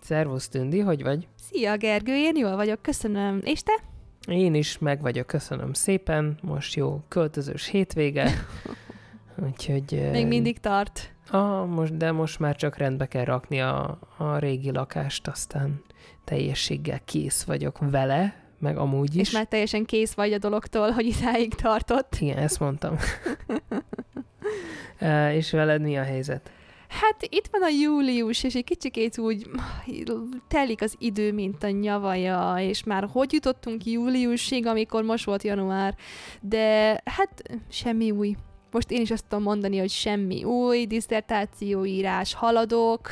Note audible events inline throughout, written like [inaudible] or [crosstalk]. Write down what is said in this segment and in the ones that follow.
Szervusz, Tündi, hogy vagy? Szia, Gergő, én jól vagyok, köszönöm. És te? Én is meg vagyok, köszönöm szépen. Most jó költözős hétvége. [laughs] Úgyhogy... Még mindig tart. Ah, most, de most már csak rendbe kell rakni a, a régi lakást, aztán teljességgel kész vagyok vele, meg amúgy is. És már teljesen kész vagy a dologtól, hogy idáig tartott. Igen, ezt mondtam. [laughs] e, és veled mi a helyzet? Hát itt van a július, és egy kicsikét úgy telik az idő, mint a nyavaja, és már hogy jutottunk júliusig, amikor most volt január, de hát semmi új. Most én is azt tudom mondani, hogy semmi új, diszertációírás, haladok,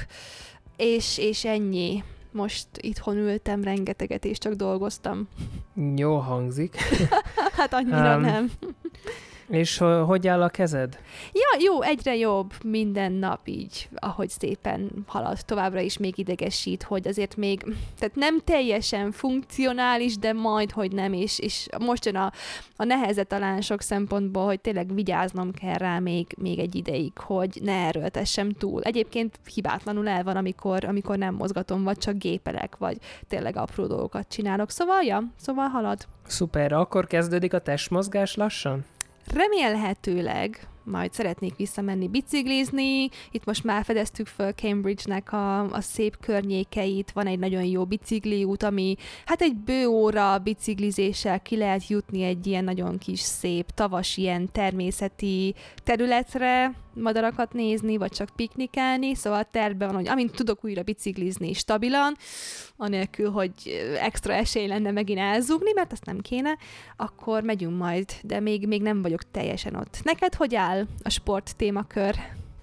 és, és ennyi. Most itthon ültem rengeteget, és csak dolgoztam. Jó hangzik. [laughs] hát annyira um, nem. És hogy áll a kezed? Ja, jó, egyre jobb minden nap így, ahogy szépen halad továbbra is még idegesít, hogy azért még, tehát nem teljesen funkcionális, de majd, hogy nem, és, és most jön a, a neheze talán sok szempontból, hogy tényleg vigyáznom kell rá még, még egy ideig, hogy ne erőltessem túl. Egyébként hibátlanul el van, amikor, amikor nem mozgatom, vagy csak gépelek, vagy tényleg apró dolgokat csinálok. Szóval, ja, szóval halad. Szuper, akkor kezdődik a testmozgás lassan? Remélhetőleg majd szeretnék visszamenni biciklizni. Itt most már fedeztük föl Cambridge-nek a, a szép környékeit, van egy nagyon jó bicikliút, ami hát egy bő óra biciklizéssel ki lehet jutni egy ilyen nagyon kis szép tavas ilyen természeti területre, madarakat nézni, vagy csak piknikelni, szóval tervben van, hogy amint tudok újra biciklizni stabilan, anélkül, hogy extra esély lenne megint elzugni, mert azt nem kéne, akkor megyünk majd, de még, még nem vagyok teljesen ott. Neked hogy áll a sport témakör?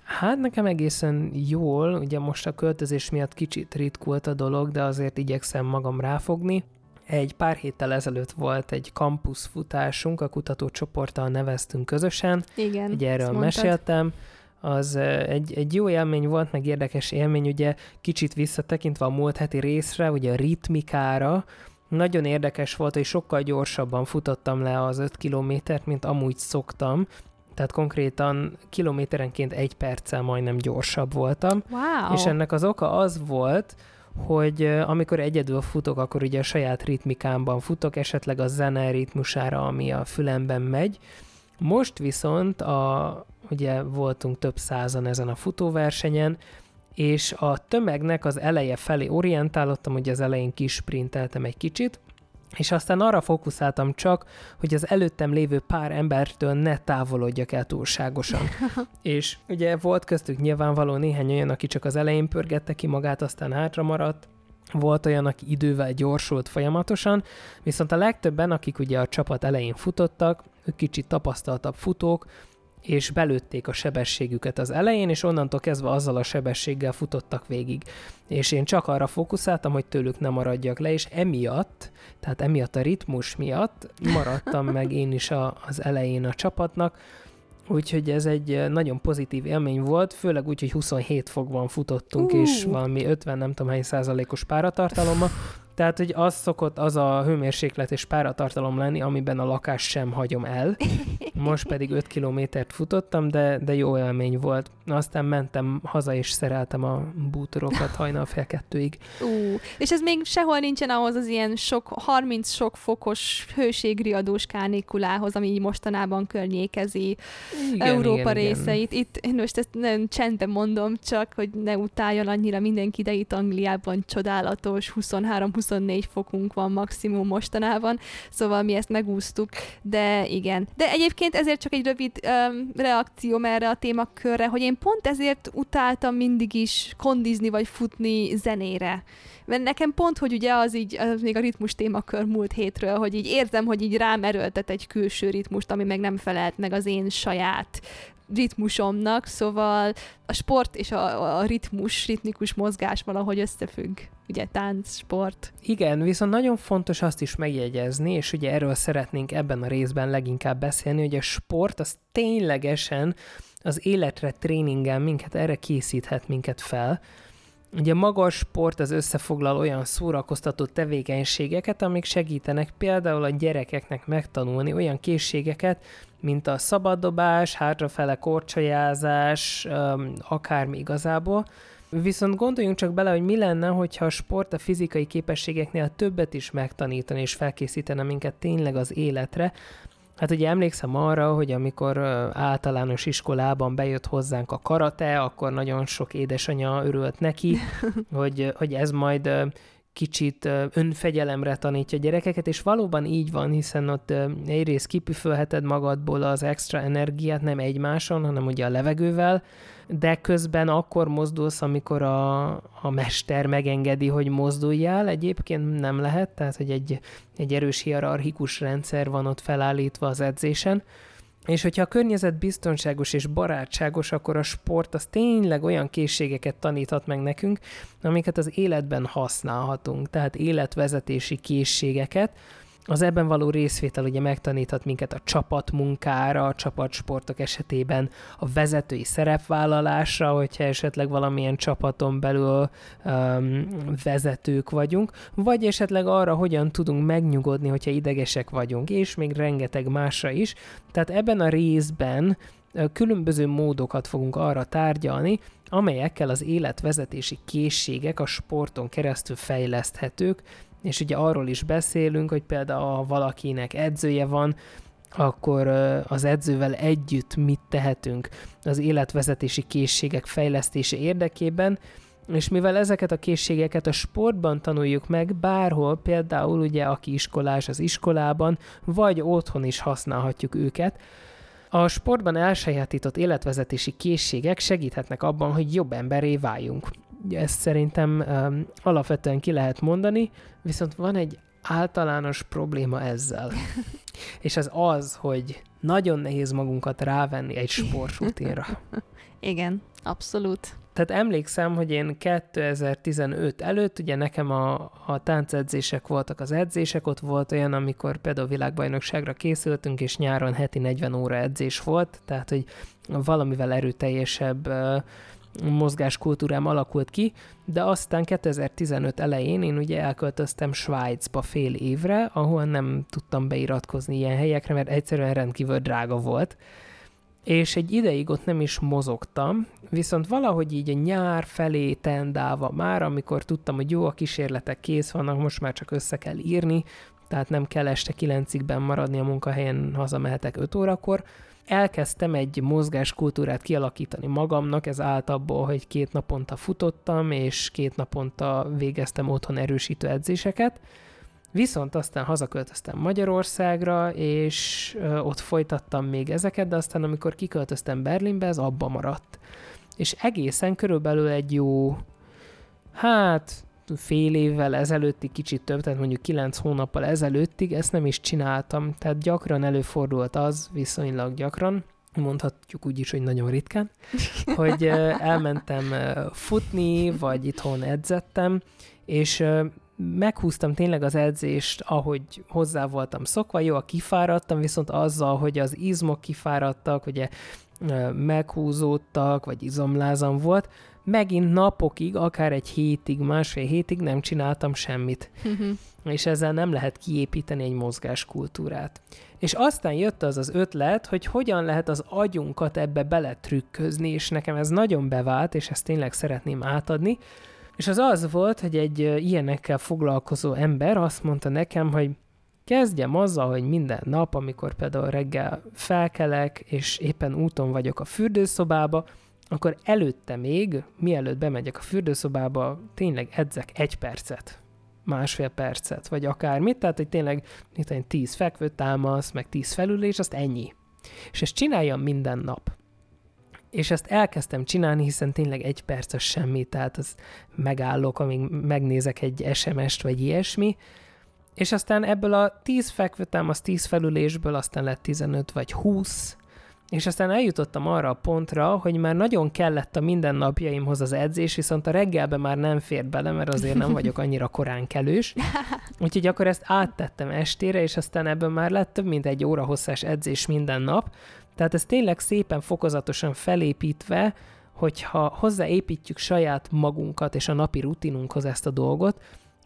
Hát nekem egészen jól, ugye most a költözés miatt kicsit ritkult a dolog, de azért igyekszem magam ráfogni. Egy pár héttel ezelőtt volt egy campus futásunk, a kutatócsoporttal neveztünk közösen. Igen, Ugye erről meséltem. Az egy, egy jó élmény volt, meg érdekes élmény, ugye kicsit visszatekintve a múlt heti részre, ugye a ritmikára, nagyon érdekes volt, hogy sokkal gyorsabban futottam le az 5 kilométert, mint amúgy szoktam, tehát konkrétan kilométerenként egy perccel majdnem gyorsabb voltam. Wow. És ennek az oka az volt, hogy amikor egyedül futok, akkor ugye a saját ritmikámban futok, esetleg a zene ritmusára, ami a fülemben megy. Most viszont a, ugye voltunk több százan ezen a futóversenyen, és a tömegnek az eleje felé orientálottam, hogy az elején kisprinteltem egy kicsit, és aztán arra fókuszáltam csak, hogy az előttem lévő pár embertől ne távolodjak el túlságosan. [laughs] és ugye volt köztük nyilvánvaló néhány olyan, aki csak az elején pörgette ki magát, aztán hátra maradt, volt olyan, aki idővel gyorsult folyamatosan, viszont a legtöbben, akik ugye a csapat elején futottak, ők kicsit tapasztaltabb futók, és belőtték a sebességüket az elején, és onnantól kezdve azzal a sebességgel futottak végig. És én csak arra fókuszáltam, hogy tőlük ne maradjak le, és emiatt, tehát emiatt a ritmus miatt maradtam meg én is a, az elején a csapatnak, Úgyhogy ez egy nagyon pozitív élmény volt, főleg úgy, hogy 27 fokban futottunk, uh. és valami 50 nem tudom hány százalékos páratartalommal, tehát, hogy az szokott az a hőmérséklet és páratartalom lenni, amiben a lakást sem hagyom el. Most pedig 5 kilométert futottam, de, de jó élmény volt. Aztán mentem haza és szereltem a bútorokat hajnal fél kettőig. Ú, és ez még sehol nincsen ahhoz az ilyen sok, 30 sok fokos hőségriadós kánékulához, ami mostanában környékezi igen, Európa igen, részeit. Igen. Itt most ezt nem csendben mondom, csak hogy ne utáljon annyira mindenki, de itt Angliában csodálatos 23 24 fokunk van maximum mostanában, szóval mi ezt megúsztuk, de igen. De egyébként ezért csak egy rövid um, reakcióm erre a témakörre, hogy én pont ezért utáltam mindig is kondizni vagy futni zenére. Mert nekem pont, hogy ugye az így, az még a ritmus témakör múlt hétről, hogy így érzem, hogy így rám erőltet egy külső ritmust, ami meg nem felelt meg az én saját ritmusomnak, szóval a sport és a, a ritmus, ritmikus mozgás valahogy összefügg. Ugye tánc, sport. Igen, viszont nagyon fontos azt is megjegyezni, és ugye erről szeretnénk ebben a részben leginkább beszélni, hogy a sport az ténylegesen az életre tréningel minket, erre készíthet minket fel. Ugye magas sport az összefoglal olyan szórakoztató tevékenységeket, amik segítenek például a gyerekeknek megtanulni olyan készségeket, mint a szabaddobás, hátrafele korcsajázás, akármi igazából. Viszont gondoljunk csak bele, hogy mi lenne, hogyha a sport a fizikai képességeknél többet is megtanítani és felkészítene minket tényleg az életre, Hát ugye emlékszem arra, hogy amikor általános iskolában bejött hozzánk a karate, akkor nagyon sok édesanyja örült neki, [laughs] hogy, hogy ez majd kicsit önfegyelemre tanítja a gyerekeket, és valóban így van, hiszen ott egyrészt kipüfölheted magadból az extra energiát nem egymáson, hanem ugye a levegővel, de közben akkor mozdulsz, amikor a, a mester megengedi, hogy mozduljál. Egyébként nem lehet, tehát hogy egy, egy erős hierarchikus rendszer van ott felállítva az edzésen. És hogyha a környezet biztonságos és barátságos, akkor a sport az tényleg olyan készségeket taníthat meg nekünk, amiket az életben használhatunk, tehát életvezetési készségeket, az ebben való részvétel ugye megtaníthat minket a csapatmunkára, a csapatsportok esetében a vezetői szerepvállalásra, hogyha esetleg valamilyen csapaton belül um, vezetők vagyunk, vagy esetleg arra, hogyan tudunk megnyugodni, hogyha idegesek vagyunk, és még rengeteg másra is. Tehát ebben a részben különböző módokat fogunk arra tárgyalni, amelyekkel az életvezetési készségek a sporton keresztül fejleszthetők, és ugye arról is beszélünk, hogy például ha valakinek edzője van, akkor az edzővel együtt mit tehetünk az életvezetési készségek fejlesztése érdekében, és mivel ezeket a készségeket a sportban tanuljuk meg, bárhol, például ugye aki iskolás az iskolában, vagy otthon is használhatjuk őket, a sportban elsajátított életvezetési készségek segíthetnek abban, hogy jobb emberé váljunk ezt szerintem um, alapvetően ki lehet mondani, viszont van egy általános probléma ezzel. [laughs] És ez az, hogy nagyon nehéz magunkat rávenni egy sportrutinra. [laughs] Igen, abszolút. Tehát emlékszem, hogy én 2015 előtt, ugye nekem a, a táncedzések voltak az edzések, ott volt olyan, amikor például világbajnokságra készültünk, és nyáron heti 40 óra edzés volt, tehát hogy valamivel erőteljesebb uh, mozgáskultúrám alakult ki, de aztán 2015 elején én ugye elköltöztem Svájcba fél évre, ahol nem tudtam beiratkozni ilyen helyekre, mert egyszerűen rendkívül drága volt, és egy ideig ott nem is mozogtam, viszont valahogy így a nyár felé tendálva már, amikor tudtam, hogy jó, a kísérletek kész vannak, most már csak össze kell írni, tehát nem kell este kilencig maradni a munkahelyen, hazamehetek 5 órakor, elkezdtem egy mozgáskultúrát kialakítani magamnak, ez állt abból, hogy két naponta futottam, és két naponta végeztem otthon erősítő edzéseket, Viszont aztán hazaköltöztem Magyarországra, és ott folytattam még ezeket, de aztán amikor kiköltöztem Berlinbe, ez abba maradt. És egészen körülbelül egy jó, hát fél évvel ezelőttig, kicsit több, tehát mondjuk kilenc hónappal ezelőttig ezt nem is csináltam, tehát gyakran előfordult az, viszonylag gyakran, mondhatjuk úgy is, hogy nagyon ritkán, [laughs] hogy elmentem futni, vagy itthon edzettem, és meghúztam tényleg az edzést, ahogy hozzá voltam szokva, jó, a kifáradtam, viszont azzal, hogy az izmok kifáradtak, ugye meghúzódtak, vagy izomlázam volt, megint napokig, akár egy hétig, másfél hétig nem csináltam semmit. Uh-huh. És ezzel nem lehet kiépíteni egy mozgáskultúrát. És aztán jött az az ötlet, hogy hogyan lehet az agyunkat ebbe beletrükközni, és nekem ez nagyon bevált, és ezt tényleg szeretném átadni. És az az volt, hogy egy ilyenekkel foglalkozó ember azt mondta nekem, hogy kezdjem azzal, hogy minden nap, amikor például reggel felkelek, és éppen úton vagyok a fürdőszobába, akkor előtte még, mielőtt bemegyek a fürdőszobába, tényleg edzek egy percet, másfél percet, vagy akármit, tehát hogy tényleg mint tíz fekvő támasz, meg tíz felülés, azt ennyi. És ezt csináljam minden nap. És ezt elkezdtem csinálni, hiszen tényleg egy perces semmi, tehát az megállok, amíg megnézek egy SMS-t, vagy ilyesmi, és aztán ebből a 10 fekvőtámasz, 10 felülésből aztán lett 15 vagy 20, és aztán eljutottam arra a pontra, hogy már nagyon kellett a mindennapjaimhoz az edzés, viszont a reggelben már nem fér bele, mert azért nem vagyok annyira korán kelős. [laughs] Úgyhogy akkor ezt áttettem estére, és aztán ebből már lett több mint egy óra hosszás edzés minden nap, Tehát ez tényleg szépen fokozatosan felépítve, hogyha hozzáépítjük saját magunkat és a napi rutinunkhoz ezt a dolgot,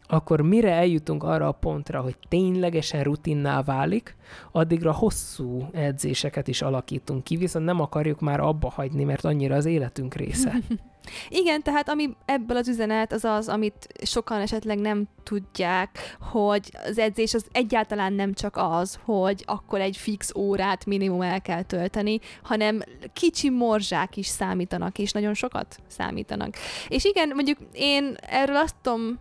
akkor mire eljutunk arra a pontra, hogy ténylegesen rutinná válik, addigra hosszú edzéseket is alakítunk ki, viszont nem akarjuk már abba hagyni, mert annyira az életünk része. [laughs] Igen, tehát ami ebből az üzenet az az, amit sokan esetleg nem tudják, hogy az edzés az egyáltalán nem csak az, hogy akkor egy fix órát minimum el kell tölteni, hanem kicsi morzsák is számítanak, és nagyon sokat számítanak. És igen, mondjuk én erről azt tudom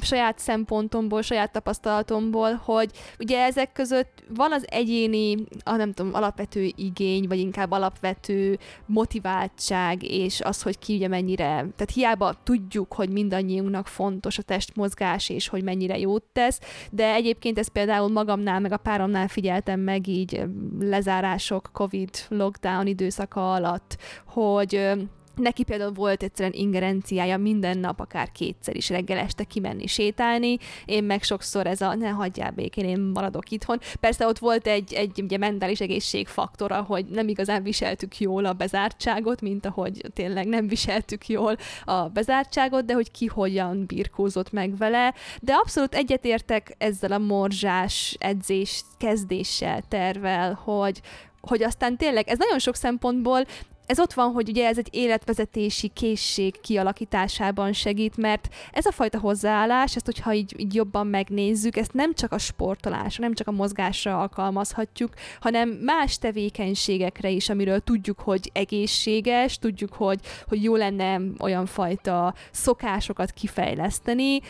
saját szempontomból, saját tapasztalatomból, hogy ugye ezek között van az egyéni, a nem tudom, alapvető igény, vagy inkább alapvető motiváltság, és az, hogy ki ugye mennyire, tehát hiába tudjuk, hogy mindannyiunknak fontos a testmozgás, és hogy mennyire jót tesz, de egyébként ezt például magamnál, meg a páromnál figyeltem meg így lezárások, Covid, lockdown időszaka alatt, hogy Neki például volt egyszerűen ingerenciája minden nap, akár kétszer is reggel este kimenni sétálni, én meg sokszor ez a ne hagyjál békén, én maradok itthon. Persze ott volt egy, egy ugye mentális egészségfaktora, hogy nem igazán viseltük jól a bezártságot, mint ahogy tényleg nem viseltük jól a bezártságot, de hogy ki hogyan birkózott meg vele. De abszolút egyetértek ezzel a morzsás edzés kezdéssel, tervel, hogy, hogy aztán tényleg ez nagyon sok szempontból ez ott van, hogy ugye ez egy életvezetési készség kialakításában segít, mert ez a fajta hozzáállás, ezt hogyha így, így jobban megnézzük, ezt nem csak a sportolásra, nem csak a mozgásra alkalmazhatjuk, hanem más tevékenységekre is, amiről tudjuk, hogy egészséges, tudjuk, hogy, hogy jó lenne olyan fajta szokásokat kifejleszteni,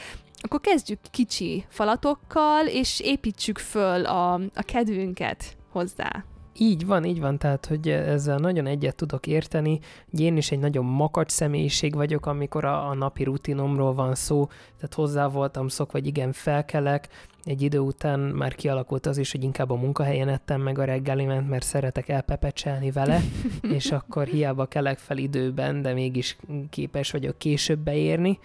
akkor kezdjük kicsi falatokkal, és építsük föl a, a kedvünket hozzá. Így van, így van, tehát hogy ezzel nagyon egyet tudok érteni. Én is egy nagyon makacs személyiség vagyok, amikor a, a napi rutinomról van szó, tehát hozzá voltam szok, vagy igen, felkelek, egy idő után már kialakult az is, hogy inkább a munkahelyen ettem meg a reggelimet, mert szeretek elpepecselni vele, [laughs] és akkor hiába kelek fel időben, de mégis képes vagyok később beérni.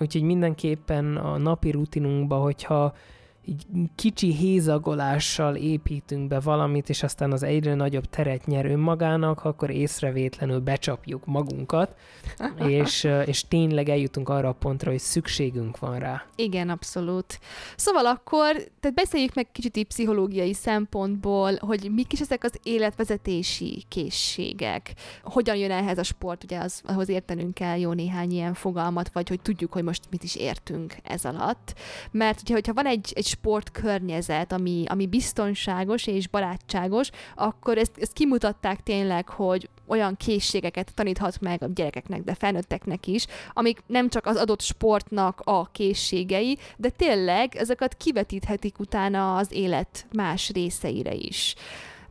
Úgyhogy mindenképpen a napi rutinunkba, hogyha így kicsi hézagolással építünk be valamit, és aztán az egyre nagyobb teret nyer önmagának, akkor észrevétlenül becsapjuk magunkat, [laughs] és, és tényleg eljutunk arra a pontra, hogy szükségünk van rá. Igen, abszolút. Szóval akkor, tehát beszéljük meg kicsit így pszichológiai szempontból, hogy mik is ezek az életvezetési készségek. Hogyan jön ehhez a sport, ugye az, ahhoz értenünk kell jó néhány ilyen fogalmat, vagy hogy tudjuk, hogy most mit is értünk ez alatt. Mert ugye, hogyha van egy, egy sportkörnyezet, ami, ami biztonságos és barátságos, akkor ezt, ezt kimutatták tényleg, hogy olyan készségeket taníthat meg a gyerekeknek, de felnőtteknek is, amik nem csak az adott sportnak a készségei, de tényleg ezeket kivetíthetik utána az élet más részeire is.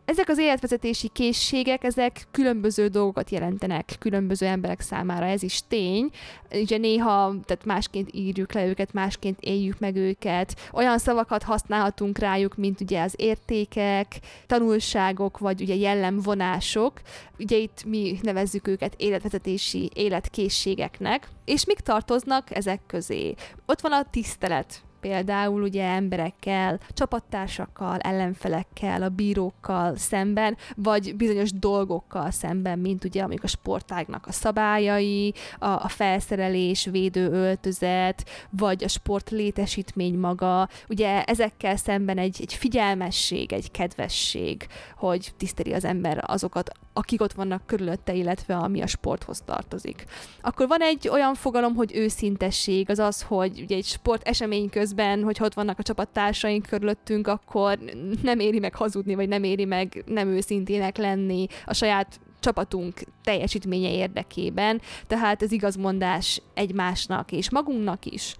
Ezek az életvezetési készségek, ezek különböző dolgokat jelentenek különböző emberek számára, ez is tény. Ugye néha tehát másként írjuk le őket, másként éljük meg őket. Olyan szavakat használhatunk rájuk, mint ugye az értékek, tanulságok, vagy ugye jellemvonások. Ugye itt mi nevezzük őket életvezetési életkészségeknek. És mik tartoznak ezek közé? Ott van a tisztelet, például ugye emberekkel, csapattársakkal, ellenfelekkel, a bírókkal szemben, vagy bizonyos dolgokkal szemben, mint ugye amik a sportágnak a szabályai, a, a felszerelés, védőöltözet, vagy a sport létesítmény maga. Ugye ezekkel szemben egy, egy figyelmesség, egy kedvesség, hogy tiszteli az ember azokat, akik ott vannak körülötte, illetve ami a sporthoz tartozik. Akkor van egy olyan fogalom, hogy őszintesség, az az, hogy ugye egy sport esemény közben, hogy ott vannak a csapattársaink körülöttünk, akkor nem éri meg hazudni, vagy nem éri meg nem őszintének lenni a saját csapatunk teljesítménye érdekében, tehát ez igazmondás egymásnak és magunknak is.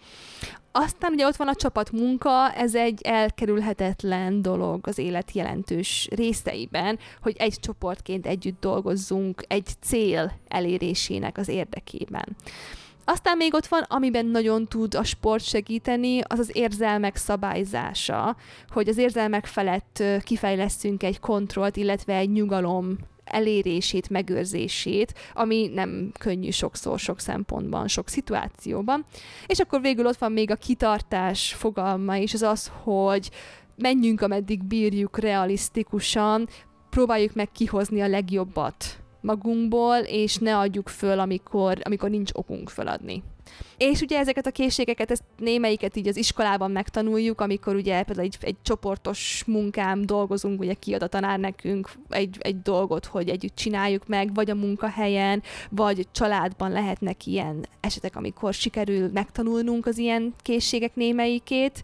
Aztán ugye ott van a csapatmunka, ez egy elkerülhetetlen dolog az élet jelentős részeiben, hogy egy csoportként együtt dolgozzunk egy cél elérésének az érdekében. Aztán még ott van, amiben nagyon tud a sport segíteni, az az érzelmek szabályzása, hogy az érzelmek felett kifejlesztünk egy kontrollt, illetve egy nyugalom elérését, megőrzését, ami nem könnyű sokszor, sok szempontban, sok szituációban. És akkor végül ott van még a kitartás fogalma, és az az, hogy menjünk, ameddig bírjuk realisztikusan, próbáljuk meg kihozni a legjobbat magunkból, és ne adjuk föl, amikor, amikor nincs okunk föladni. És ugye ezeket a készségeket, ezt némelyiket így az iskolában megtanuljuk, amikor ugye például egy, egy csoportos munkám dolgozunk, ugye kiad a tanár nekünk egy, egy dolgot, hogy együtt csináljuk meg, vagy a munkahelyen, vagy családban lehetnek ilyen esetek, amikor sikerül megtanulnunk az ilyen készségek némelyikét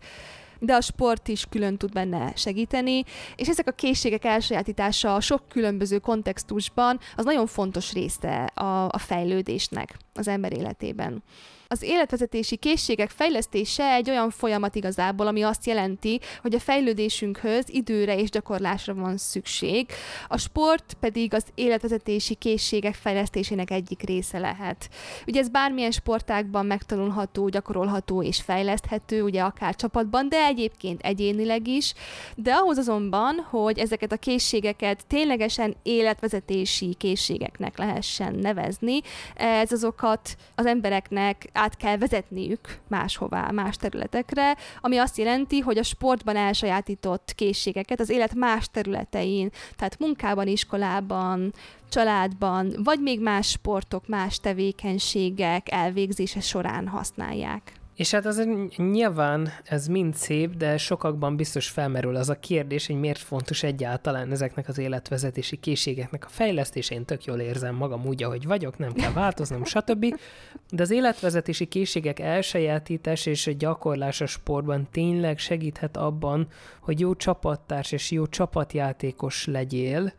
de a sport is külön tud benne segíteni, és ezek a készségek elsajátítása a sok különböző kontextusban az nagyon fontos része a, a fejlődésnek az ember életében. Az életvezetési készségek fejlesztése egy olyan folyamat igazából, ami azt jelenti, hogy a fejlődésünkhöz időre és gyakorlásra van szükség. A sport pedig az életvezetési készségek fejlesztésének egyik része lehet. Ugye ez bármilyen sportákban megtanulható, gyakorolható és fejleszthető, ugye akár csapatban, de egyébként egyénileg is. De ahhoz azonban, hogy ezeket a készségeket ténylegesen életvezetési készségeknek lehessen nevezni, ez azokat az embereknek át kell vezetniük máshová, más területekre, ami azt jelenti, hogy a sportban elsajátított készségeket az élet más területein, tehát munkában, iskolában, családban, vagy még más sportok, más tevékenységek elvégzése során használják. És hát az nyilván ez mind szép, de sokakban biztos felmerül az a kérdés, hogy miért fontos egyáltalán ezeknek az életvezetési készségeknek a fejlesztése. Én tök jól érzem magam úgy, ahogy vagyok, nem kell változnom, stb. De az életvezetési készségek elsajátítás és gyakorlás a sportban tényleg segíthet abban, hogy jó csapattárs és jó csapatjátékos legyél,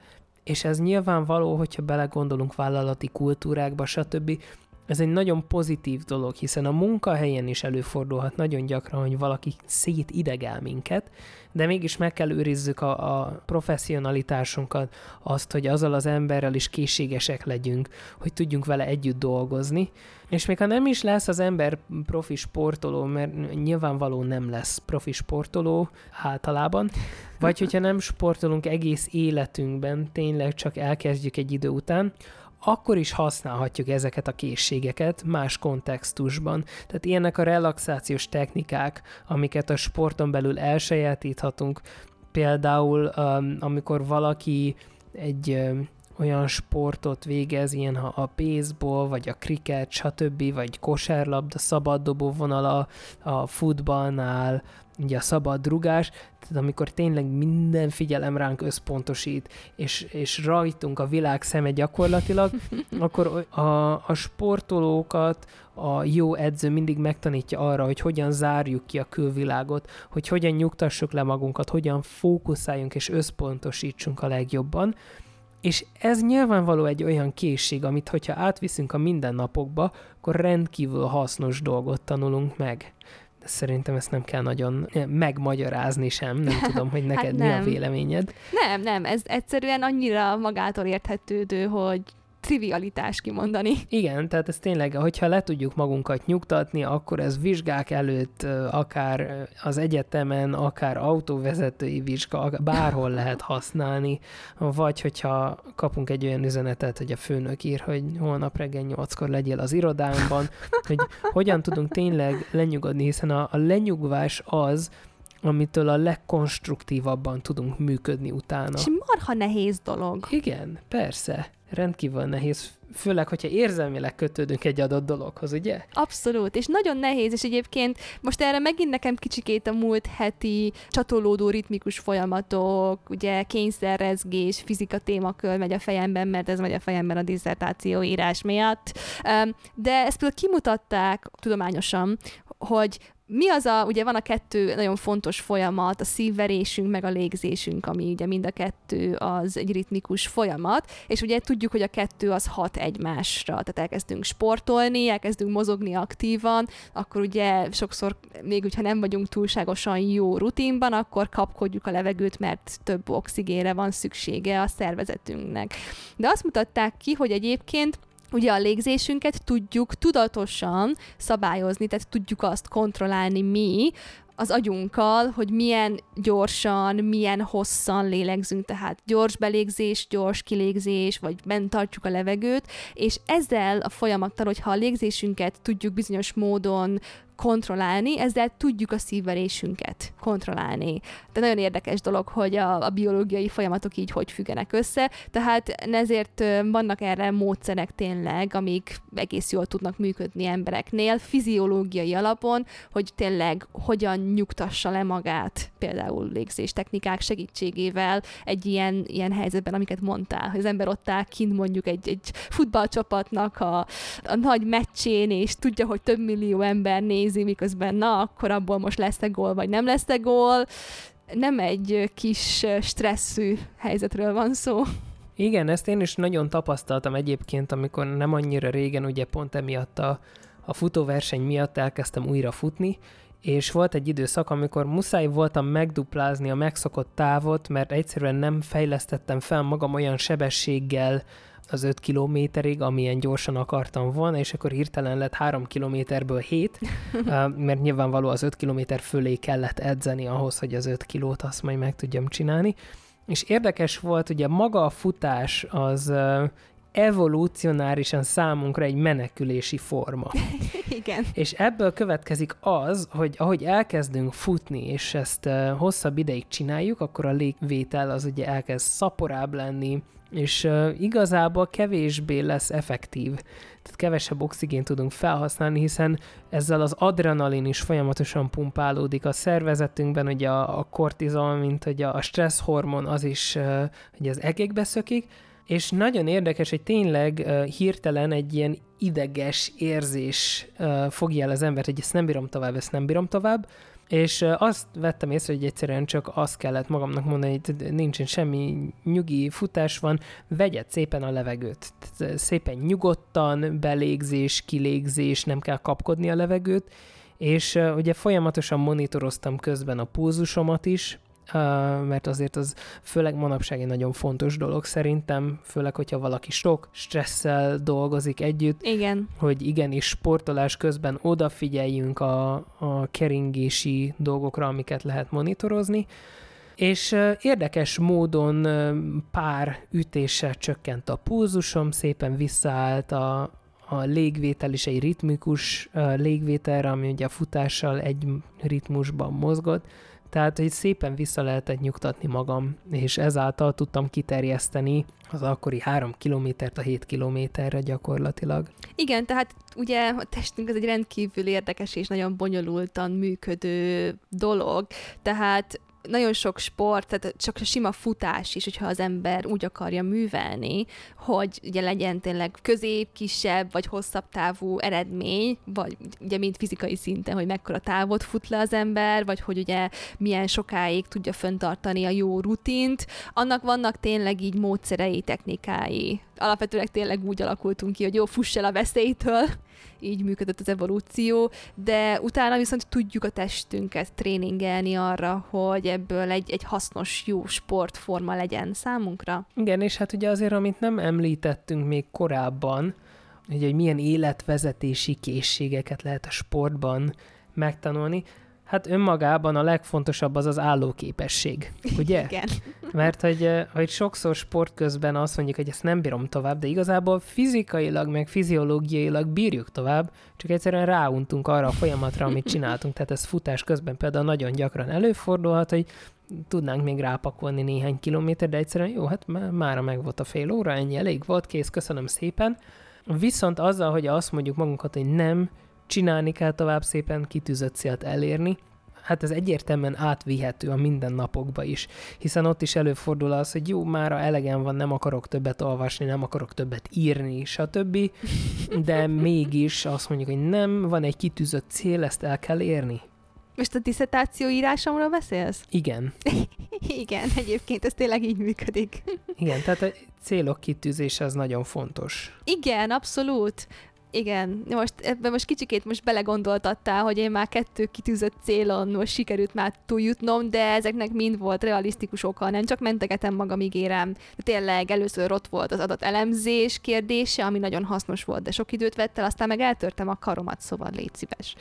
és ez nyilvánvaló, hogyha belegondolunk vállalati kultúrákba, stb., ez egy nagyon pozitív dolog, hiszen a munkahelyen is előfordulhat nagyon gyakran, hogy valaki szétidegel minket, de mégis meg kell őrizzük a, a professzionalitásunkat, azt, hogy azzal az emberrel is készségesek legyünk, hogy tudjunk vele együtt dolgozni, és még ha nem is lesz az ember profi sportoló, mert nyilvánvaló nem lesz profi sportoló általában, vagy hogyha nem sportolunk egész életünkben, tényleg csak elkezdjük egy idő után, akkor is használhatjuk ezeket a készségeket más kontextusban. Tehát ilyenek a relaxációs technikák, amiket a sporton belül elsajátíthatunk. Például, um, amikor valaki egy um, olyan sportot végez, ilyen ha a baseball, vagy a kriket, stb., vagy kosárlabda, szabaddobó vonala a futballnál, ugye a szabad rugás, tehát amikor tényleg minden figyelem ránk összpontosít, és, és rajtunk a világ szeme gyakorlatilag, [laughs] akkor a, a sportolókat a jó edző mindig megtanítja arra, hogy hogyan zárjuk ki a külvilágot, hogy hogyan nyugtassuk le magunkat, hogyan fókuszáljunk és összpontosítsunk a legjobban, és ez nyilvánvaló egy olyan készség, amit hogyha átviszünk a mindennapokba, akkor rendkívül hasznos dolgot tanulunk meg szerintem ezt nem kell nagyon megmagyarázni sem, nem [laughs] tudom, hogy neked hát mi a véleményed. Nem, nem, ez egyszerűen annyira magától érthetődő, hogy trivialitás kimondani. Igen, tehát ez tényleg, hogyha le tudjuk magunkat nyugtatni, akkor ez vizsgák előtt, akár az egyetemen, akár autóvezetői vizsga, bárhol lehet használni, vagy hogyha kapunk egy olyan üzenetet, hogy a főnök ír, hogy holnap reggel nyolckor legyél az irodámban, hogy hogyan tudunk tényleg lenyugodni, hiszen a, a lenyugvás az, amitől a legkonstruktívabban tudunk működni utána. És marha nehéz dolog. Igen, persze rendkívül nehéz, főleg, hogyha érzelmileg kötődünk egy adott dologhoz, ugye? Abszolút, és nagyon nehéz, és egyébként most erre megint nekem kicsikét a múlt heti csatolódó ritmikus folyamatok, ugye kényszerrezgés, fizika témakör megy a fejemben, mert ez megy a fejemben a diszertáció írás miatt. De ezt például kimutatták tudományosan, hogy mi az a, ugye van a kettő nagyon fontos folyamat, a szívverésünk meg a légzésünk, ami ugye mind a kettő az egy ritmikus folyamat, és ugye tudjuk, hogy a kettő az hat egymásra, tehát elkezdünk sportolni, elkezdünk mozogni aktívan, akkor ugye sokszor még, hogyha nem vagyunk túlságosan jó rutinban, akkor kapkodjuk a levegőt, mert több oxigénre van szüksége a szervezetünknek. De azt mutatták ki, hogy egyébként ugye a légzésünket tudjuk tudatosan szabályozni, tehát tudjuk azt kontrollálni mi, az agyunkkal, hogy milyen gyorsan, milyen hosszan lélegzünk, tehát gyors belégzés, gyors kilégzés, vagy bent tartjuk a levegőt, és ezzel a folyamattal, hogyha a légzésünket tudjuk bizonyos módon kontrollálni, ezzel tudjuk a szívverésünket kontrollálni. De nagyon érdekes dolog, hogy a, a biológiai folyamatok így hogy függenek össze, tehát ezért vannak erre módszerek tényleg, amik egész jól tudnak működni embereknél, fiziológiai alapon, hogy tényleg hogyan nyugtassa le magát, például légzés technikák segítségével egy ilyen, ilyen helyzetben, amiket mondtál, hogy az ember ott áll kint mondjuk egy, egy futballcsapatnak a, a nagy meccsén, és tudja, hogy több millió ember nézi, miközben na, akkor abból most lesz-e gól, vagy nem lesz-e gól. Nem egy kis stresszű helyzetről van szó. Igen, ezt én is nagyon tapasztaltam egyébként, amikor nem annyira régen, ugye pont emiatt a, a futóverseny miatt elkezdtem újra futni, és volt egy időszak, amikor muszáj voltam megduplázni a megszokott távot, mert egyszerűen nem fejlesztettem fel magam olyan sebességgel az 5 kilométerig, amilyen gyorsan akartam volna, és akkor hirtelen lett 3 kilométerből 7, [laughs] mert nyilvánvaló az 5 kilométer fölé kellett edzeni ahhoz, hogy az 5 kilót azt majd meg tudjam csinálni. És érdekes volt, ugye maga a futás az evolúcionárisan számunkra egy menekülési forma. [laughs] Igen. És ebből következik az, hogy ahogy elkezdünk futni, és ezt hosszabb ideig csináljuk, akkor a légvétel az ugye elkezd szaporább lenni, és igazából kevésbé lesz effektív. Tehát kevesebb oxigént tudunk felhasználni, hiszen ezzel az adrenalin is folyamatosan pumpálódik a szervezetünkben, hogy a, a kortizol, mint hogy a, a stressz hormon, az is hogy az egekbe szökik, és nagyon érdekes, hogy tényleg uh, hirtelen egy ilyen ideges érzés uh, fogja el az embert, hogy ezt nem bírom tovább, ezt nem bírom tovább, és uh, azt vettem észre, hogy egyszerűen csak azt kellett magamnak mondani, hogy nincsen semmi nyugi futás van, vegyed szépen a levegőt. Szépen nyugodtan, belégzés, kilégzés, nem kell kapkodni a levegőt, és uh, ugye folyamatosan monitoroztam közben a pulzusomat is, mert azért az főleg manapság egy nagyon fontos dolog szerintem, főleg, hogyha valaki sok stresszel dolgozik együtt. Igen. Hogy igenis sportolás közben odafigyeljünk a, a keringési dolgokra, amiket lehet monitorozni. És érdekes módon pár ütéssel csökkent a pulzusom, szépen visszaállt a, a légvétel is egy ritmikus légvételre, ami ugye a futással egy ritmusban mozgott, tehát, hogy szépen vissza lehetett nyugtatni magam, és ezáltal tudtam kiterjeszteni az akkori három kilométert a 7 kilométerre gyakorlatilag. Igen, tehát ugye a testünk az egy rendkívül érdekes és nagyon bonyolultan működő dolog, tehát nagyon sok sport, tehát csak a sima futás is, hogyha az ember úgy akarja művelni, hogy ugye legyen tényleg közép, kisebb vagy hosszabb távú eredmény, vagy ugye mind fizikai szinten, hogy mekkora távot fut le az ember, vagy hogy ugye milyen sokáig tudja föntartani a jó rutint, annak vannak tényleg így módszerei, technikái. Alapvetően tényleg úgy alakultunk ki, hogy jó, fuss el a veszélytől, így működött az evolúció, de utána viszont tudjuk a testünket tréningelni arra, hogy ebből egy, egy hasznos, jó sportforma legyen számunkra. Igen, és hát ugye azért, amit nem említettünk még korábban, hogy, hogy milyen életvezetési készségeket lehet a sportban megtanulni, Hát önmagában a legfontosabb az az állóképesség, ugye? Igen. Mert hogy, hogy sokszor sport közben azt mondjuk, hogy ezt nem bírom tovább, de igazából fizikailag, meg fiziológiailag bírjuk tovább, csak egyszerűen ráuntunk arra a folyamatra, amit csináltunk. Tehát ez futás közben például nagyon gyakran előfordulhat, hogy tudnánk még rápakolni néhány kilométer, de egyszerűen jó, hát mára meg volt a fél óra, ennyi elég volt, kész, köszönöm szépen. Viszont azzal, hogy azt mondjuk magunkat, hogy nem, csinálni kell tovább szépen kitűzött célt elérni, hát ez egyértelműen átvihető a mindennapokba is, hiszen ott is előfordul az, hogy jó, már elegem van, nem akarok többet olvasni, nem akarok többet írni, stb., de [laughs] mégis azt mondjuk, hogy nem, van egy kitűzött cél, ezt el kell érni. Most a diszertáció írásomról beszélsz? Igen. [laughs] Igen, egyébként ez tényleg így működik. Igen, tehát a célok kitűzése az nagyon fontos. Igen, abszolút igen, most ebben most kicsikét most belegondoltattál, hogy én már kettő kitűzött célon most sikerült már túljutnom, de ezeknek mind volt realisztikus oka, nem csak mentegetem magam, ígérem. Tényleg először ott volt az adat elemzés kérdése, ami nagyon hasznos volt, de sok időt vett el, aztán meg eltörtem a karomat, szóval légy szíves.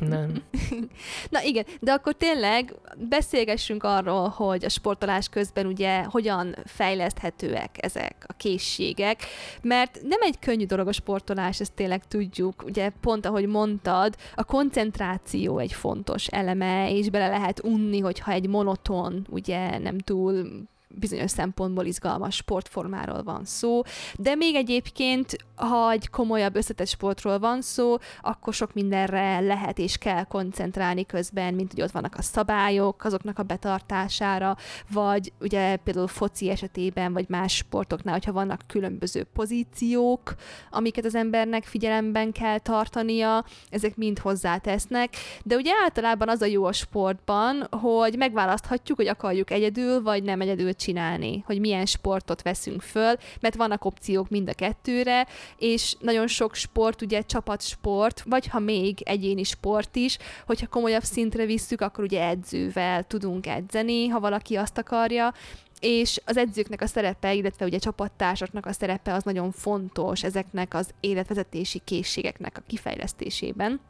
Nem. [laughs] Na igen, de akkor tényleg beszélgessünk arról, hogy a sportolás közben ugye hogyan fejleszthetőek ezek a készségek, mert nem egy könnyű dolog a sportolás tanulás, ezt tényleg tudjuk. Ugye pont ahogy mondtad, a koncentráció egy fontos eleme, és bele lehet unni, hogyha egy monoton, ugye nem túl bizonyos szempontból izgalmas sportformáról van szó, de még egyébként, ha egy komolyabb összetett sportról van szó, akkor sok mindenre lehet és kell koncentrálni közben, mint hogy ott vannak a szabályok, azoknak a betartására, vagy ugye például foci esetében, vagy más sportoknál, hogyha vannak különböző pozíciók, amiket az embernek figyelemben kell tartania, ezek mind hozzátesznek, de ugye általában az a jó a sportban, hogy megválaszthatjuk, hogy akarjuk egyedül, vagy nem egyedül csinálni, hogy milyen sportot veszünk föl, mert vannak opciók mind a kettőre, és nagyon sok sport, ugye csapatsport, vagy ha még egyéni sport is, hogyha komolyabb szintre visszük, akkor ugye edzővel tudunk edzeni, ha valaki azt akarja, és az edzőknek a szerepe, illetve ugye csapattársaknak a szerepe az nagyon fontos ezeknek az életvezetési készségeknek a kifejlesztésében.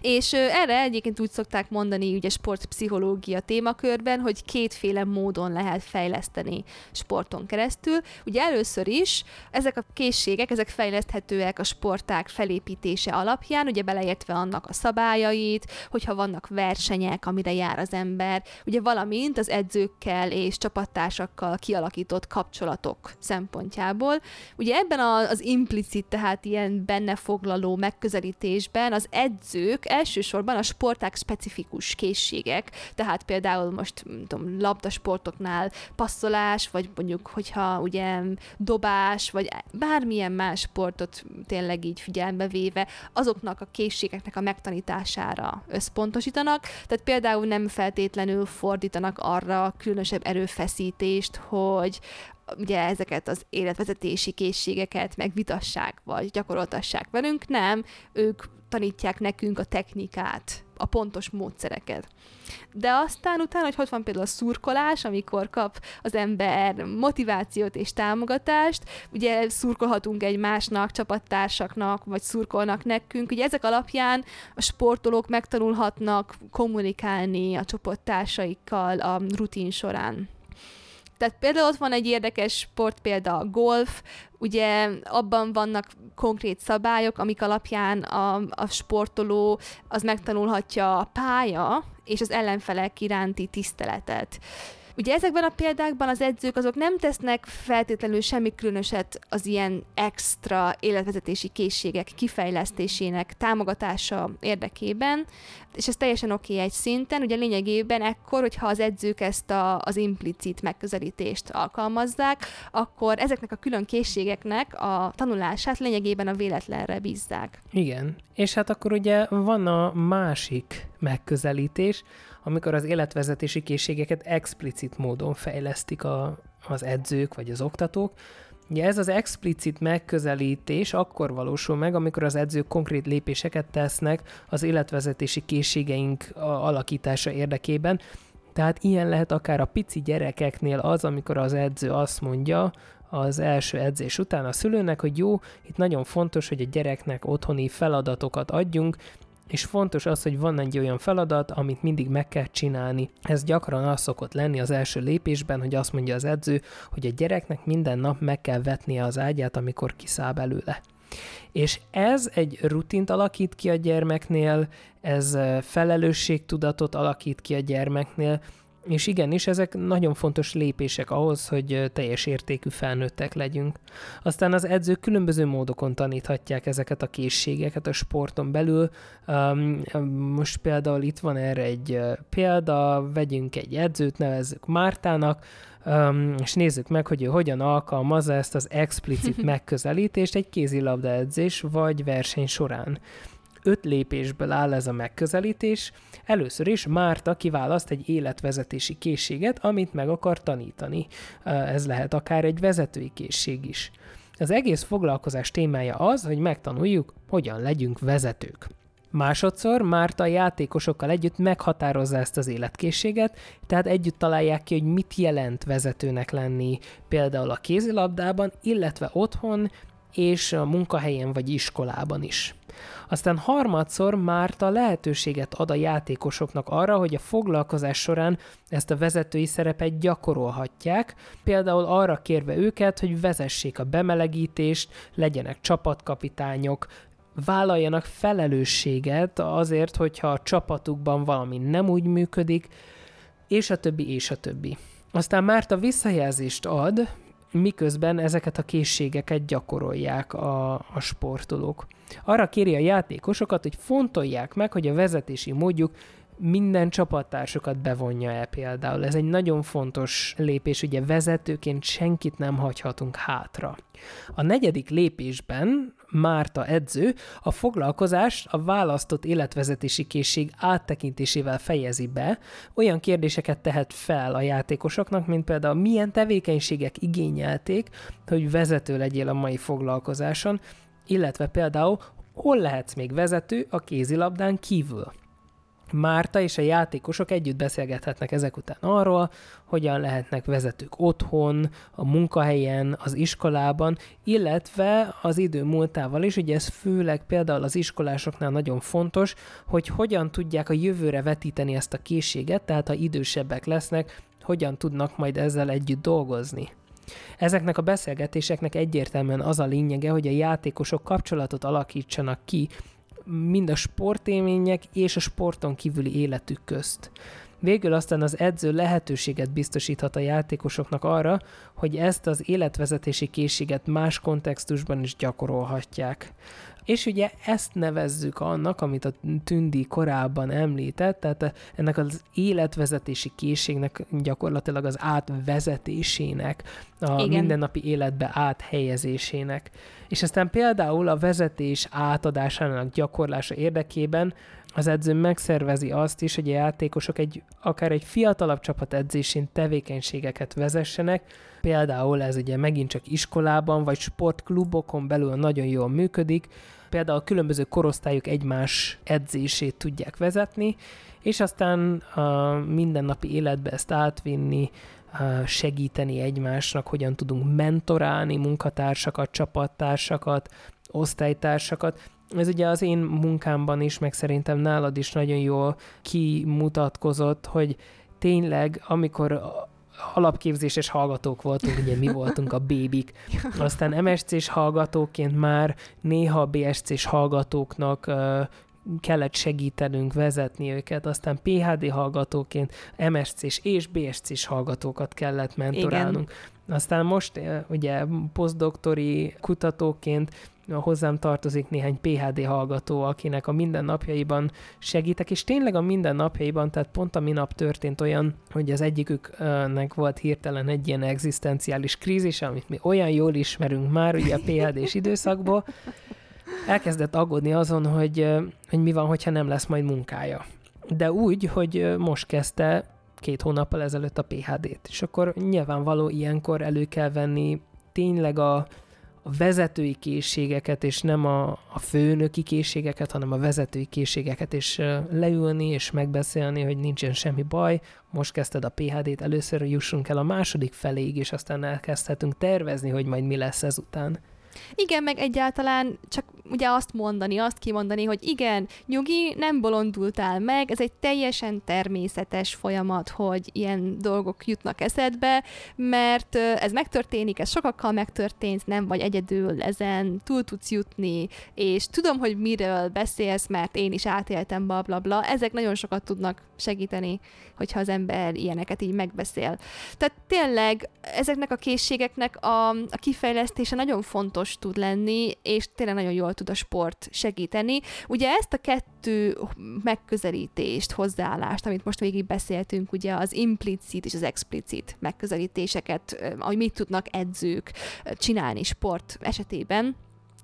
És erre egyébként úgy szokták mondani ugye sportpszichológia témakörben, hogy kétféle módon lehet fejleszteni sporton keresztül. Ugye először is ezek a készségek, ezek fejleszthetőek a sporták felépítése alapján, ugye beleértve annak a szabályait, hogyha vannak versenyek, amire jár az ember, ugye valamint az edzőkkel és csapattársakkal kialakított kapcsolatok szempontjából. Ugye ebben az implicit, tehát ilyen bennefoglaló megközelítésben az edző edzők elsősorban a sporták specifikus készségek, tehát például most tudom, labdasportoknál passzolás, vagy mondjuk, hogyha ugye dobás, vagy bármilyen más sportot tényleg így figyelembe véve, azoknak a készségeknek a megtanítására összpontosítanak, tehát például nem feltétlenül fordítanak arra különösebb erőfeszítést, hogy ugye ezeket az életvezetési készségeket megvitassák, vagy gyakoroltassák velünk, nem, ők tanítják nekünk a technikát, a pontos módszereket. De aztán utána, hogy hogy van például a szurkolás, amikor kap az ember motivációt és támogatást, ugye szurkolhatunk egymásnak, csapattársaknak, vagy szurkolnak nekünk, ugye ezek alapján a sportolók megtanulhatnak kommunikálni a csapattársaikkal a rutin során. Tehát például ott van egy érdekes sport, például a golf, ugye abban vannak konkrét szabályok, amik alapján a, a sportoló az megtanulhatja a pálya és az ellenfelek iránti tiszteletet. Ugye ezekben a példákban az edzők azok nem tesznek feltétlenül semmi különöset az ilyen extra életvezetési készségek kifejlesztésének támogatása érdekében, és ez teljesen oké okay egy szinten, ugye lényegében ekkor, hogyha az edzők ezt a, az implicit megközelítést alkalmazzák, akkor ezeknek a külön készségeknek a tanulását lényegében a véletlenre bízzák. Igen, és hát akkor ugye van a másik megközelítés, amikor az életvezetési készségeket explicit módon fejlesztik a, az edzők vagy az oktatók. Ugye ez az explicit megközelítés akkor valósul meg, amikor az edzők konkrét lépéseket tesznek az életvezetési készségeink alakítása érdekében, tehát ilyen lehet akár a pici gyerekeknél az, amikor az edző azt mondja, az első edzés után a szülőnek, hogy jó, itt nagyon fontos, hogy a gyereknek otthoni feladatokat adjunk, és fontos az, hogy van egy olyan feladat, amit mindig meg kell csinálni. Ez gyakran az szokott lenni az első lépésben, hogy azt mondja az edző, hogy a gyereknek minden nap meg kell vetnie az ágyát, amikor kiszáll belőle. És ez egy rutint alakít ki a gyermeknél, ez felelősségtudatot alakít ki a gyermeknél, és igenis, ezek nagyon fontos lépések ahhoz, hogy teljes értékű felnőttek legyünk. Aztán az edzők különböző módokon taníthatják ezeket a készségeket a sporton belül. Most például itt van erre egy példa, vegyünk egy edzőt, nevezzük Mártának, és nézzük meg, hogy ő hogyan alkalmazza ezt az explicit [laughs] megközelítést egy kézilabda edzés vagy verseny során öt lépésből áll ez a megközelítés. Először is Márta kiválaszt egy életvezetési készséget, amit meg akar tanítani. Ez lehet akár egy vezetői készség is. Az egész foglalkozás témája az, hogy megtanuljuk, hogyan legyünk vezetők. Másodszor Márta a játékosokkal együtt meghatározza ezt az életkészséget, tehát együtt találják ki, hogy mit jelent vezetőnek lenni például a kézilabdában, illetve otthon és a munkahelyen vagy iskolában is. Aztán harmadszor Márta lehetőséget ad a játékosoknak arra, hogy a foglalkozás során ezt a vezetői szerepet gyakorolhatják, például arra kérve őket, hogy vezessék a bemelegítést, legyenek csapatkapitányok, vállaljanak felelősséget azért, hogyha a csapatukban valami nem úgy működik, és a többi, és a többi. Aztán Márta visszajelzést ad, miközben ezeket a készségeket gyakorolják a, a sportolók. Arra kéri a játékosokat, hogy fontolják meg, hogy a vezetési módjuk minden csapattársukat bevonja-e például. Ez egy nagyon fontos lépés, ugye vezetőként senkit nem hagyhatunk hátra. A negyedik lépésben Márta edző a foglalkozást a választott életvezetési készség áttekintésével fejezi be, olyan kérdéseket tehet fel a játékosoknak, mint például milyen tevékenységek igényelték, hogy vezető legyél a mai foglalkozáson, illetve például hol lehetsz még vezető a kézilabdán kívül. Márta és a játékosok együtt beszélgethetnek ezek után arról, hogyan lehetnek vezetők otthon, a munkahelyen, az iskolában, illetve az idő múltával is, ugye ez főleg például az iskolásoknál nagyon fontos, hogy hogyan tudják a jövőre vetíteni ezt a készséget, tehát ha idősebbek lesznek, hogyan tudnak majd ezzel együtt dolgozni. Ezeknek a beszélgetéseknek egyértelműen az a lényege, hogy a játékosok kapcsolatot alakítsanak ki mind a sportélmények és a sporton kívüli életük közt. Végül aztán az edző lehetőséget biztosíthat a játékosoknak arra, hogy ezt az életvezetési készséget más kontextusban is gyakorolhatják. És ugye ezt nevezzük annak, amit a Tündi korábban említett, tehát ennek az életvezetési készségnek gyakorlatilag az átvezetésének, a Igen. mindennapi életbe áthelyezésének. És aztán például a vezetés átadásának gyakorlása érdekében az edző megszervezi azt is, hogy a játékosok egy, akár egy fiatalabb csapat edzésén tevékenységeket vezessenek, például ez ugye megint csak iskolában vagy sportklubokon belül nagyon jól működik, például a különböző korosztályok egymás edzését tudják vezetni, és aztán a mindennapi életbe ezt átvinni, segíteni egymásnak, hogyan tudunk mentorálni munkatársakat, csapattársakat, osztálytársakat. Ez ugye az én munkámban is, meg szerintem nálad is nagyon jól kimutatkozott, hogy tényleg, amikor alapképzéses hallgatók voltunk, ugye mi voltunk a bébik. [laughs] Aztán MSC-s hallgatóként már néha BSC-s hallgatóknak kellett segítenünk vezetni őket, aztán PHD hallgatóként MSC-s és BSC-s hallgatókat kellett mentorálnunk. Igen. Aztán most ugye posztdoktori kutatóként hozzám tartozik néhány PHD hallgató, akinek a mindennapjaiban segítek, és tényleg a mindennapjaiban, tehát pont a minap történt olyan, hogy az egyiküknek volt hirtelen egy ilyen egzisztenciális krízis, amit mi olyan jól ismerünk már, ugye a PHD-s időszakból, elkezdett aggódni azon, hogy, hogy mi van, hogyha nem lesz majd munkája. De úgy, hogy most kezdte két hónappal ezelőtt a PHD-t, és akkor nyilvánvaló ilyenkor elő kell venni tényleg a a vezetői készségeket, és nem a, a főnöki készségeket, hanem a vezetői készségeket, és leülni és megbeszélni, hogy nincsen semmi baj, most kezdted a PHD-t, először jussunk el a második feléig, és aztán elkezdhetünk tervezni, hogy majd mi lesz ezután. Igen, meg egyáltalán csak ugye azt mondani, azt kimondani, hogy igen, nyugi, nem bolondultál meg, ez egy teljesen természetes folyamat, hogy ilyen dolgok jutnak eszedbe, mert ez megtörténik, ez sokakkal megtörtént, nem vagy egyedül ezen, túl tudsz jutni, és tudom, hogy miről beszélsz, mert én is átéltem, bla bla bla. Ezek nagyon sokat tudnak segíteni, hogyha az ember ilyeneket így megbeszél. Tehát tényleg ezeknek a készségeknek a, a kifejlesztése nagyon fontos tud lenni, és tényleg nagyon jól tud a sport segíteni. Ugye ezt a kettő megközelítést, hozzáállást, amit most végig beszéltünk, ugye az implicit és az explicit megközelítéseket, hogy mit tudnak edzők csinálni sport esetében,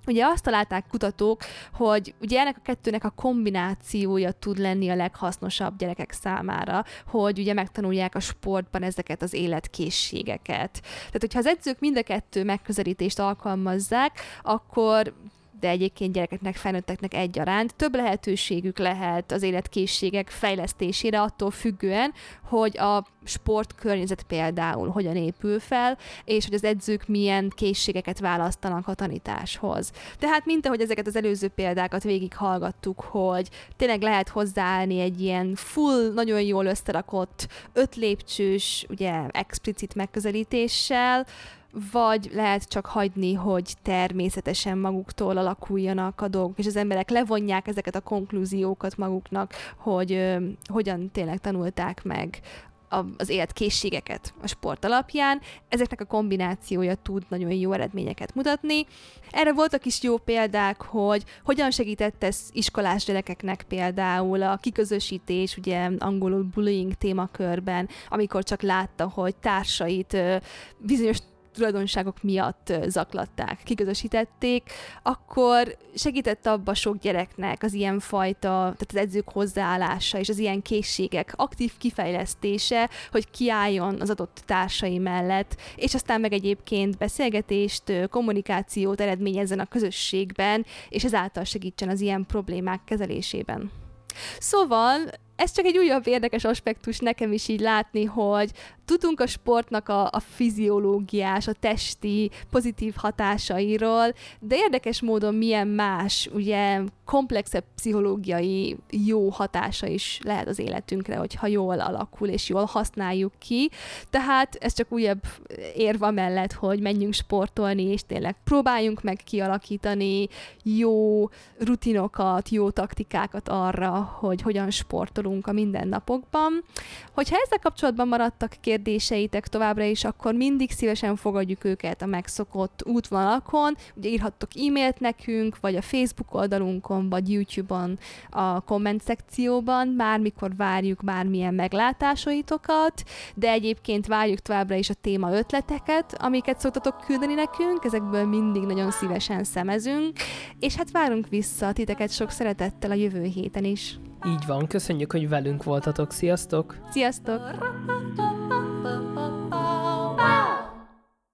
Ugye azt találták kutatók, hogy ugye ennek a kettőnek a kombinációja tud lenni a leghasznosabb gyerekek számára, hogy ugye megtanulják a sportban ezeket az életkészségeket. Tehát, hogyha az edzők mind a kettő megközelítést alkalmazzák, akkor de egyébként gyerekeknek, felnőtteknek egyaránt. Több lehetőségük lehet az életkészségek fejlesztésére attól függően, hogy a sportkörnyezet például hogyan épül fel, és hogy az edzők milyen készségeket választanak a tanításhoz. Tehát mint ahogy ezeket az előző példákat végighallgattuk, hogy tényleg lehet hozzáállni egy ilyen full, nagyon jól összerakott, öt lépcsős, ugye explicit megközelítéssel, vagy lehet csak hagyni, hogy természetesen maguktól alakuljanak a dolgok, és az emberek levonják ezeket a konklúziókat maguknak, hogy ö, hogyan tényleg tanulták meg az életkészségeket a sport alapján. Ezeknek a kombinációja tud nagyon jó eredményeket mutatni. Erre voltak is jó példák, hogy hogyan segített ez iskolás gyerekeknek például a kiközösítés, ugye angolul bullying témakörben, amikor csak látta, hogy társait bizonyos tulajdonságok miatt zaklatták, kiközösítették, akkor segített abba sok gyereknek az ilyen fajta, tehát az edzők hozzáállása és az ilyen készségek aktív kifejlesztése, hogy kiálljon az adott társai mellett, és aztán meg egyébként beszélgetést, kommunikációt eredményezzen a közösségben, és ezáltal segítsen az ilyen problémák kezelésében. Szóval ez csak egy újabb érdekes aspektus nekem is így látni, hogy tudunk a sportnak a, a fiziológiás, a testi pozitív hatásairól, de érdekes módon milyen más, ugye komplexebb pszichológiai jó hatása is lehet az életünkre, hogyha jól alakul és jól használjuk ki. Tehát ez csak újabb érva mellett, hogy menjünk sportolni, és tényleg próbáljunk meg kialakítani jó rutinokat, jó taktikákat arra, hogy hogyan sportolunk a mindennapokban. Hogyha ezzel kapcsolatban maradtak kérdéseitek továbbra is, akkor mindig szívesen fogadjuk őket a megszokott útvonalakon. Ugye írhattok e-mailt nekünk, vagy a Facebook oldalunkon, vagy YouTube-on a komment szekcióban, bármikor várjuk bármilyen meglátásaitokat, de egyébként várjuk továbbra is a téma ötleteket, amiket szoktatok küldeni nekünk, ezekből mindig nagyon szívesen szemezünk, és hát várunk vissza titeket sok szeretettel a jövő héten is. Így van, köszönjük, hogy velünk voltatok, sziasztok! Sziasztok!